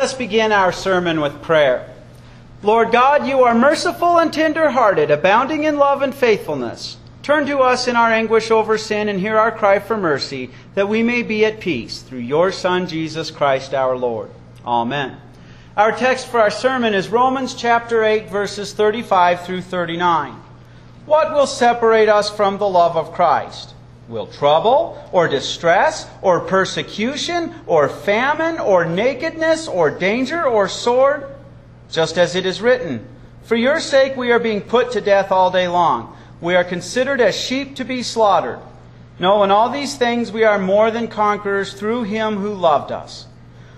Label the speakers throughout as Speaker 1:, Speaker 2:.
Speaker 1: Let's begin our sermon with prayer. Lord God, you are merciful and tender hearted, abounding in love and faithfulness. Turn to us in our anguish over sin and hear our cry for mercy, that we may be at peace through your Son, Jesus Christ our Lord. Amen. Our text for our sermon is Romans chapter 8, verses 35 through 39. What will separate us from the love of Christ? Will trouble, or distress, or persecution, or famine, or nakedness, or danger, or sword? Just as it is written, For your sake we are being put to death all day long. We are considered as sheep to be slaughtered. No, in all these things we are more than conquerors through him who loved us.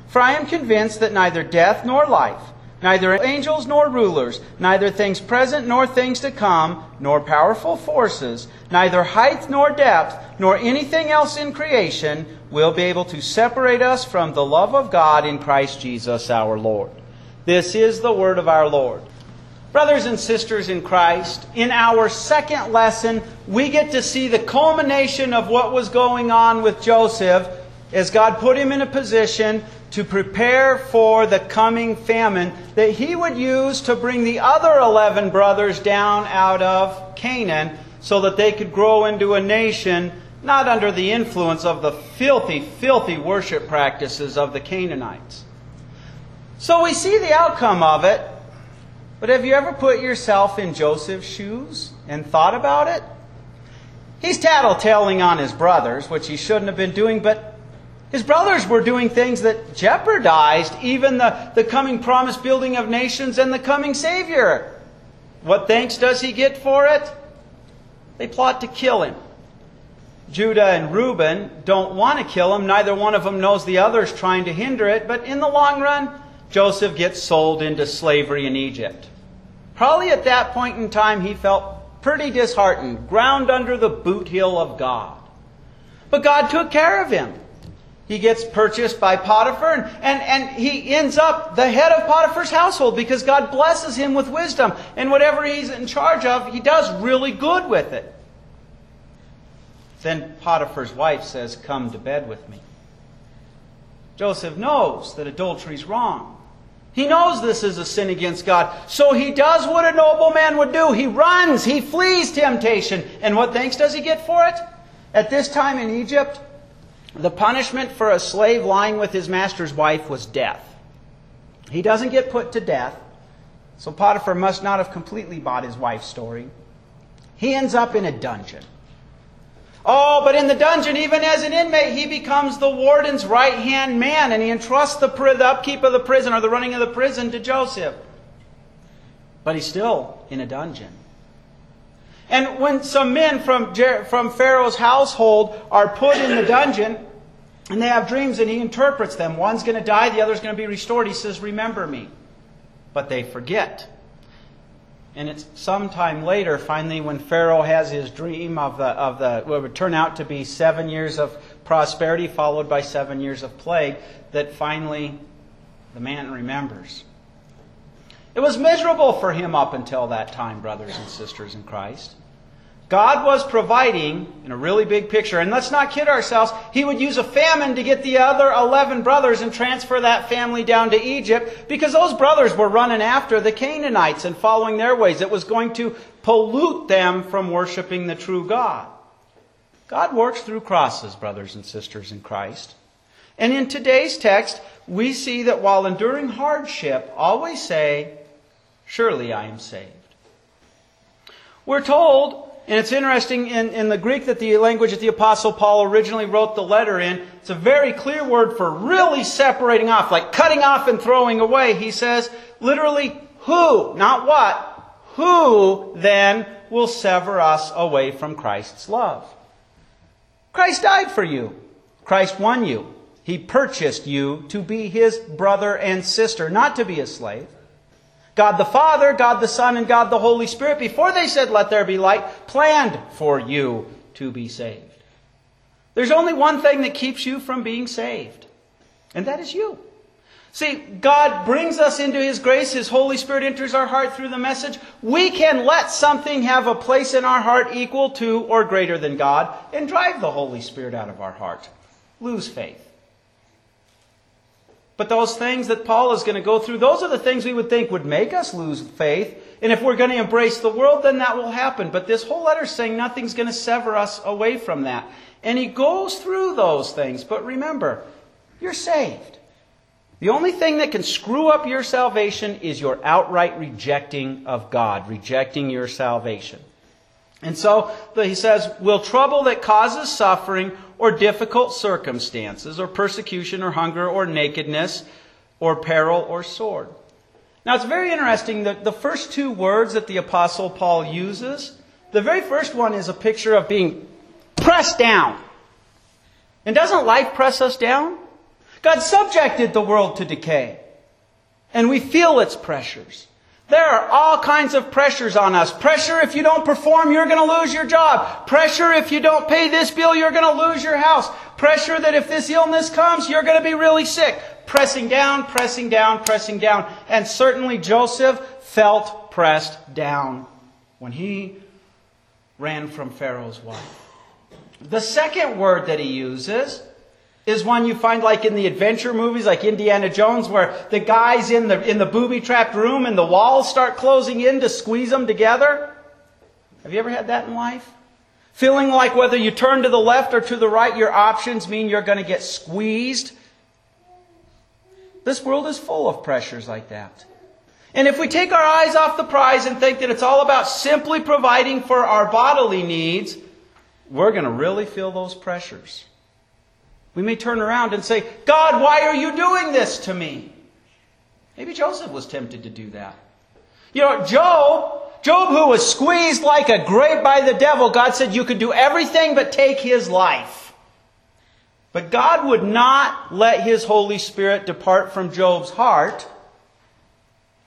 Speaker 1: For I am convinced that neither death nor life, neither angels nor rulers, neither things present nor things to come, nor powerful forces, neither height nor depth, nor anything else in creation will be able to separate us from the love of God in Christ Jesus our Lord. This is the word of our Lord. Brothers and sisters in Christ, in our second lesson, we get to see the culmination of what was going on with Joseph as God put him in a position to prepare for the coming famine that he would use to bring the other 11 brothers down out of Canaan so that they could grow into a nation not under the influence of the filthy, filthy worship practices of the Canaanites. So we see the outcome of it, but have you ever put yourself in Joseph's shoes and thought about it? He's tattletaling on his brothers, which he shouldn't have been doing, but his brothers were doing things that jeopardized even the, the coming promised building of nations and the coming Savior. What thanks does he get for it? They plot to kill him. Judah and Reuben don't want to kill him. Neither one of them knows the other's trying to hinder it. But in the long run, Joseph gets sold into slavery in Egypt. Probably at that point in time, he felt pretty disheartened, ground under the boot heel of God. But God took care of him. He gets purchased by Potiphar, and, and, and, he ends up the head of Potiphar's household because God blesses him with wisdom. And whatever he's in charge of, he does really good with it. Then Potiphar's wife says, Come to bed with me. Joseph knows that adultery is wrong. He knows this is a sin against God. So he does what a noble man would do. He runs, he flees temptation. And what thanks does he get for it? At this time in Egypt, the punishment for a slave lying with his master's wife was death. He doesn't get put to death, so Potiphar must not have completely bought his wife's story. He ends up in a dungeon. Oh, but in the dungeon, even as an inmate, he becomes the warden's right hand man and he entrusts the, the upkeep of the prison or the running of the prison to Joseph. But he's still in a dungeon. And when some men from, from Pharaoh's household are put in the dungeon, and they have dreams, and he interprets them. One's going to die, the other's going to be restored. He says, Remember me. But they forget. And it's sometime later, finally, when Pharaoh has his dream of the, of the what would turn out to be seven years of prosperity followed by seven years of plague, that finally the man remembers. It was miserable for him up until that time, brothers and sisters in Christ. God was providing in a really big picture, and let's not kid ourselves, He would use a famine to get the other 11 brothers and transfer that family down to Egypt because those brothers were running after the Canaanites and following their ways. It was going to pollute them from worshiping the true God. God works through crosses, brothers and sisters in Christ. And in today's text, we see that while enduring hardship, always say, Surely I am saved. We're told and it's interesting in, in the Greek that the language that the Apostle Paul originally wrote the letter in, it's a very clear word for really separating off, like cutting off and throwing away. He says, literally, who, not what, who then will sever us away from Christ's love? Christ died for you. Christ won you. He purchased you to be his brother and sister, not to be a slave. God the Father, God the Son, and God the Holy Spirit, before they said, Let there be light, planned for you to be saved. There's only one thing that keeps you from being saved, and that is you. See, God brings us into His grace. His Holy Spirit enters our heart through the message. We can let something have a place in our heart equal to or greater than God and drive the Holy Spirit out of our heart. Lose faith. But those things that Paul is going to go through, those are the things we would think would make us lose faith. And if we're going to embrace the world, then that will happen. But this whole letter is saying nothing's going to sever us away from that. And he goes through those things. But remember, you're saved. The only thing that can screw up your salvation is your outright rejecting of God, rejecting your salvation. And so he says, will trouble that causes suffering or difficult circumstances or persecution or hunger or nakedness or peril or sword. Now it's very interesting that the first two words that the apostle Paul uses, the very first one is a picture of being pressed down. And doesn't life press us down? God subjected the world to decay. And we feel its pressures. There are all kinds of pressures on us. Pressure if you don't perform, you're going to lose your job. Pressure if you don't pay this bill, you're going to lose your house. Pressure that if this illness comes, you're going to be really sick. Pressing down, pressing down, pressing down. And certainly Joseph felt pressed down when he ran from Pharaoh's wife. The second word that he uses is one you find like in the adventure movies, like Indiana Jones, where the guy's in the, in the booby trapped room and the walls start closing in to squeeze them together. Have you ever had that in life? Feeling like whether you turn to the left or to the right, your options mean you're going to get squeezed. This world is full of pressures like that. And if we take our eyes off the prize and think that it's all about simply providing for our bodily needs, we're going to really feel those pressures. We may turn around and say, God, why are you doing this to me? Maybe Joseph was tempted to do that. You know, Job, Job who was squeezed like a grape by the devil, God said you could do everything but take his life. But God would not let his Holy Spirit depart from Job's heart.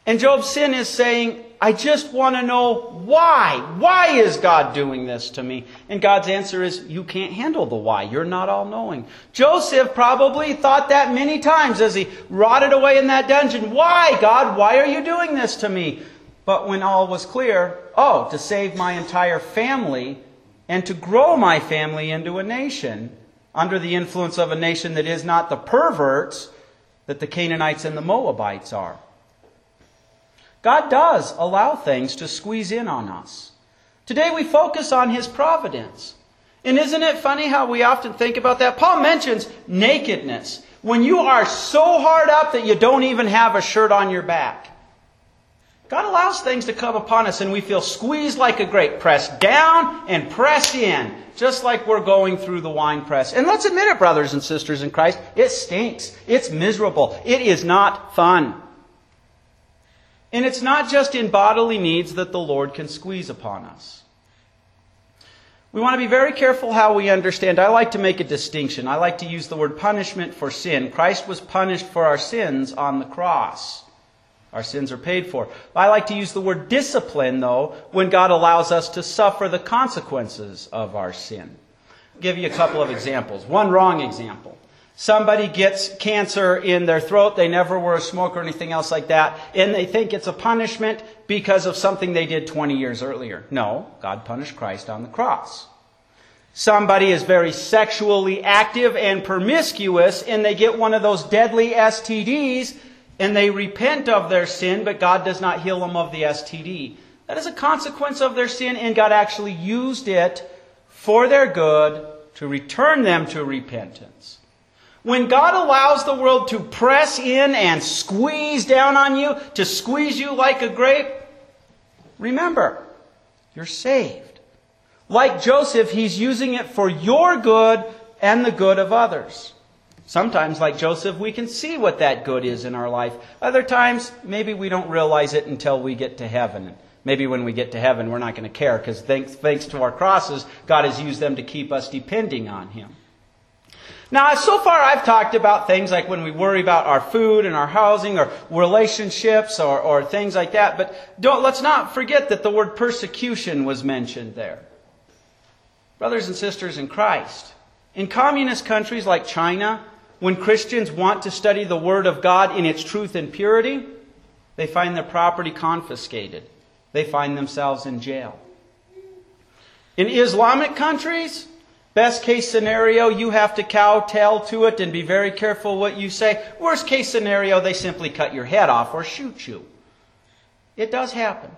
Speaker 1: And Job's sin is saying, I just want to know why. Why is God doing this to me? And God's answer is, you can't handle the why. You're not all knowing. Joseph probably thought that many times as he rotted away in that dungeon. Why, God? Why are you doing this to me? But when all was clear, oh, to save my entire family and to grow my family into a nation under the influence of a nation that is not the perverts that the Canaanites and the Moabites are. God does allow things to squeeze in on us. Today we focus on His providence. And isn't it funny how we often think about that? Paul mentions nakedness. When you are so hard up that you don't even have a shirt on your back. God allows things to come upon us and we feel squeezed like a grape, pressed down and pressed in, just like we're going through the wine press. And let's admit it, brothers and sisters in Christ, it stinks. It's miserable. It is not fun. And it's not just in bodily needs that the Lord can squeeze upon us. We want to be very careful how we understand. I like to make a distinction. I like to use the word punishment for sin. Christ was punished for our sins on the cross. Our sins are paid for. I like to use the word discipline, though, when God allows us to suffer the consequences of our sin. I'll give you a couple of examples. One wrong example. Somebody gets cancer in their throat, they never were a smoker or anything else like that, and they think it's a punishment because of something they did 20 years earlier. No, God punished Christ on the cross. Somebody is very sexually active and promiscuous, and they get one of those deadly STDs, and they repent of their sin, but God does not heal them of the STD. That is a consequence of their sin, and God actually used it for their good to return them to repentance. When God allows the world to press in and squeeze down on you, to squeeze you like a grape, remember, you're saved. Like Joseph, he's using it for your good and the good of others. Sometimes, like Joseph, we can see what that good is in our life. Other times, maybe we don't realize it until we get to heaven. Maybe when we get to heaven, we're not going to care because thanks, thanks to our crosses, God has used them to keep us depending on Him. Now, so far I've talked about things like when we worry about our food and our housing or relationships or, or things like that, but don't, let's not forget that the word persecution was mentioned there. Brothers and sisters in Christ, in communist countries like China, when Christians want to study the Word of God in its truth and purity, they find their property confiscated. They find themselves in jail. In Islamic countries, Best case scenario, you have to kowtow to it and be very careful what you say. Worst case scenario, they simply cut your head off or shoot you. It does happen.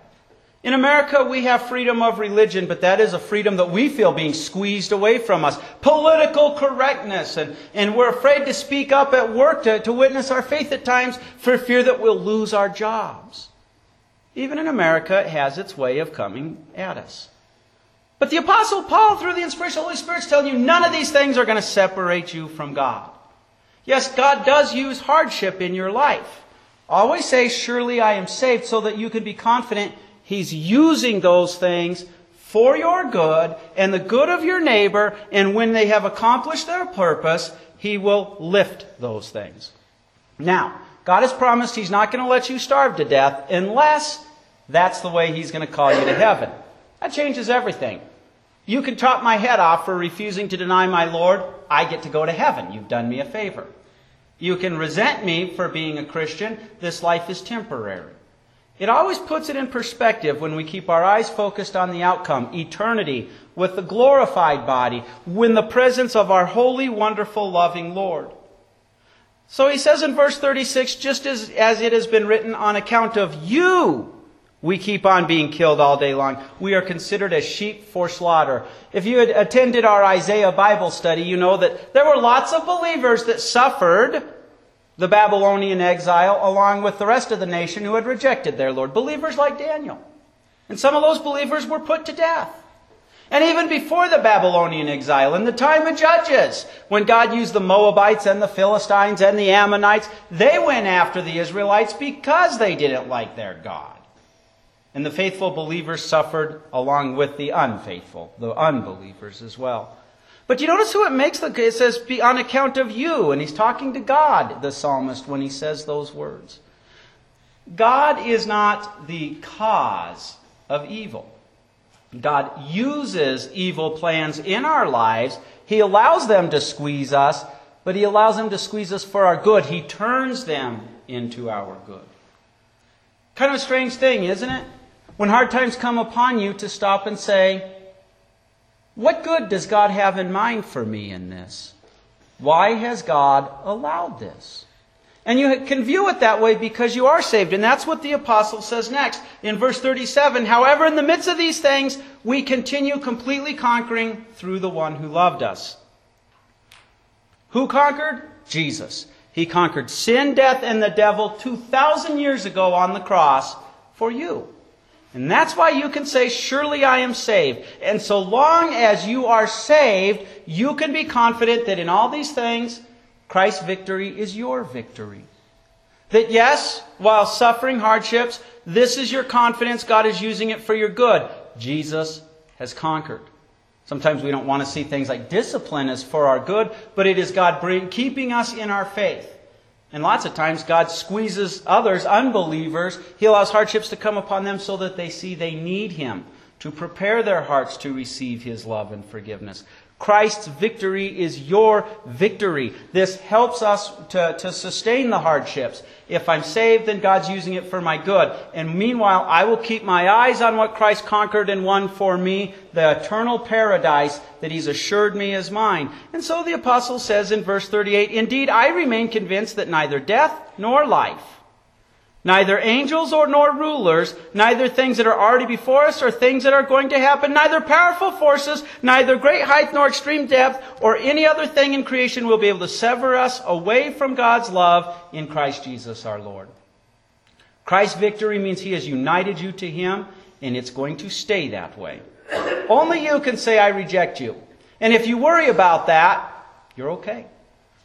Speaker 1: In America, we have freedom of religion, but that is a freedom that we feel being squeezed away from us. Political correctness, and, and we're afraid to speak up at work to, to witness our faith at times for fear that we'll lose our jobs. Even in America, it has its way of coming at us. But the Apostle Paul, through the inspiration of the Holy Spirit, is telling you none of these things are going to separate you from God. Yes, God does use hardship in your life. Always say, Surely I am saved, so that you can be confident He's using those things for your good and the good of your neighbor, and when they have accomplished their purpose, He will lift those things. Now, God has promised He's not going to let you starve to death unless that's the way He's going to call you to heaven. That changes everything. You can chop my head off for refusing to deny my Lord. I get to go to heaven. You've done me a favor. You can resent me for being a Christian. This life is temporary. It always puts it in perspective when we keep our eyes focused on the outcome, eternity, with the glorified body, when the presence of our holy, wonderful, loving Lord. So he says in verse 36, just as, as it has been written, on account of you, we keep on being killed all day long. We are considered as sheep for slaughter. If you had attended our Isaiah Bible study, you know that there were lots of believers that suffered the Babylonian exile along with the rest of the nation who had rejected their Lord. Believers like Daniel. And some of those believers were put to death. And even before the Babylonian exile, in the time of Judges, when God used the Moabites and the Philistines and the Ammonites, they went after the Israelites because they didn't like their God. And the faithful believers suffered along with the unfaithful, the unbelievers as well. But you notice who it makes the it says be on account of you, and he's talking to God, the psalmist, when he says those words. God is not the cause of evil. God uses evil plans in our lives. He allows them to squeeze us, but he allows them to squeeze us for our good. He turns them into our good. Kind of a strange thing, isn't it? When hard times come upon you to stop and say, What good does God have in mind for me in this? Why has God allowed this? And you can view it that way because you are saved. And that's what the apostle says next. In verse 37, however, in the midst of these things, we continue completely conquering through the one who loved us. Who conquered? Jesus. He conquered sin, death, and the devil 2,000 years ago on the cross for you. And that's why you can say, Surely I am saved. And so long as you are saved, you can be confident that in all these things, Christ's victory is your victory. That yes, while suffering hardships, this is your confidence. God is using it for your good. Jesus has conquered. Sometimes we don't want to see things like discipline as for our good, but it is God keeping us in our faith. And lots of times God squeezes others, unbelievers. He allows hardships to come upon them so that they see they need Him to prepare their hearts to receive His love and forgiveness. Christ's victory is your victory. This helps us to, to sustain the hardships. If I'm saved, then God's using it for my good. And meanwhile, I will keep my eyes on what Christ conquered and won for me, the eternal paradise that He's assured me is mine. And so the apostle says in verse 38, Indeed, I remain convinced that neither death nor life, Neither angels or nor rulers, neither things that are already before us or things that are going to happen, neither powerful forces, neither great height nor extreme depth, or any other thing in creation will be able to sever us away from God's love in Christ Jesus our Lord. Christ's victory means He has united you to Him, and it's going to stay that way. Only you can say, I reject you. And if you worry about that, you're okay.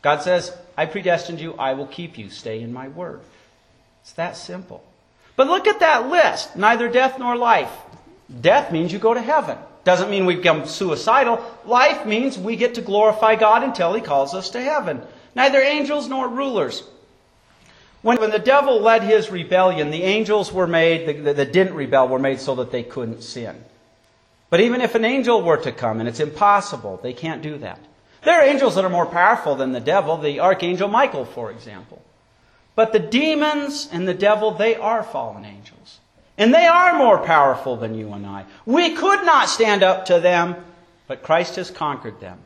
Speaker 1: God says, I predestined you, I will keep you. Stay in my word. It's that simple. But look at that list neither death nor life. Death means you go to heaven. Doesn't mean we become suicidal. Life means we get to glorify God until He calls us to heaven. Neither angels nor rulers. When, when the devil led his rebellion, the angels were made, that didn't rebel, were made so that they couldn't sin. But even if an angel were to come, and it's impossible, they can't do that. There are angels that are more powerful than the devil, the archangel Michael, for example. But the demons and the devil, they are fallen angels. And they are more powerful than you and I. We could not stand up to them, but Christ has conquered them.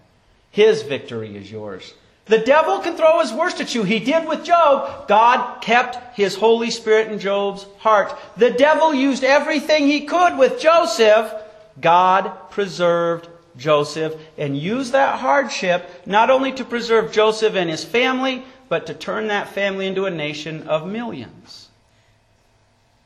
Speaker 1: His victory is yours. The devil can throw his worst at you. He did with Job. God kept his Holy Spirit in Job's heart. The devil used everything he could with Joseph. God preserved Joseph and used that hardship not only to preserve Joseph and his family, but to turn that family into a nation of millions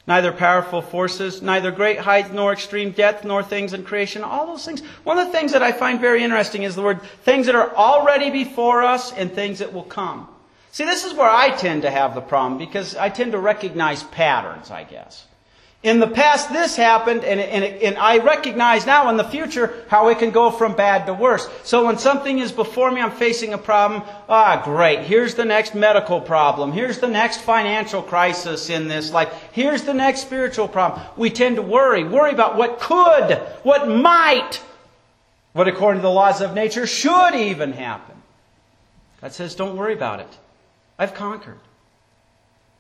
Speaker 1: neither powerful forces, neither great height nor extreme depth, nor things in creation, all those things. One of the things that I find very interesting is the word things that are already before us and things that will come. See, this is where I tend to have the problem because I tend to recognize patterns, I guess. In the past, this happened, and, and, and, I recognize now in the future how it can go from bad to worse. So when something is before me, I'm facing a problem. Ah, great. Here's the next medical problem. Here's the next financial crisis in this life. Here's the next spiritual problem. We tend to worry. Worry about what could, what might, what according to the laws of nature should even happen. God says, don't worry about it. I've conquered.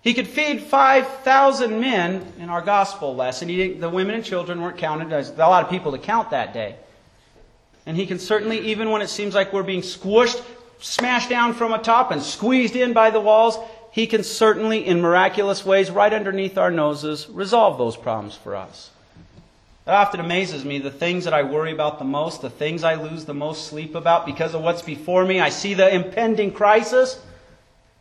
Speaker 1: He could feed 5,000 men in our gospel lesson. the women and children weren't counted. There's a lot of people to count that day. And he can certainly, even when it seems like we're being squished, smashed down from atop and squeezed in by the walls, he can certainly, in miraculous ways, right underneath our noses, resolve those problems for us. That often amazes me, the things that I worry about the most, the things I lose the most sleep about because of what's before me. I see the impending crisis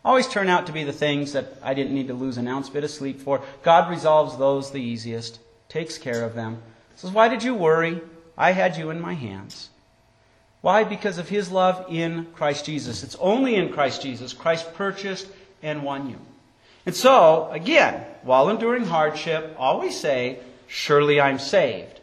Speaker 1: always turn out to be the things that I didn't need to lose an ounce bit of sleep for. God resolves those the easiest, takes care of them. Says, Why did you worry? I had you in my hands. Why? Because of his love in Christ Jesus. It's only in Christ Jesus. Christ purchased and won you. And so, again, while enduring hardship, always say, Surely I'm saved.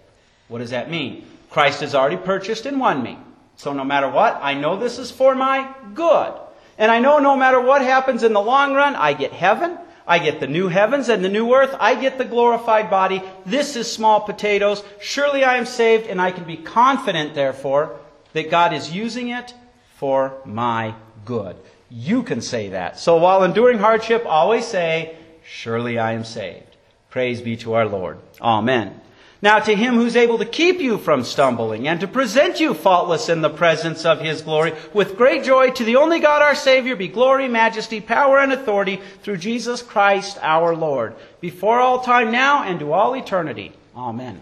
Speaker 1: What does that mean? Christ has already purchased and won me. So no matter what, I know this is for my good. And I know no matter what happens in the long run, I get heaven. I get the new heavens and the new earth. I get the glorified body. This is small potatoes. Surely I am saved, and I can be confident, therefore, that God is using it for my good. You can say that. So while enduring hardship, always say, Surely I am saved. Praise be to our Lord. Amen. Now to him who's able to keep you from stumbling and to present you faultless in the presence of his glory with great joy to the only God our Savior be glory, majesty, power, and authority through Jesus Christ our Lord, before all time now and to all eternity. Amen.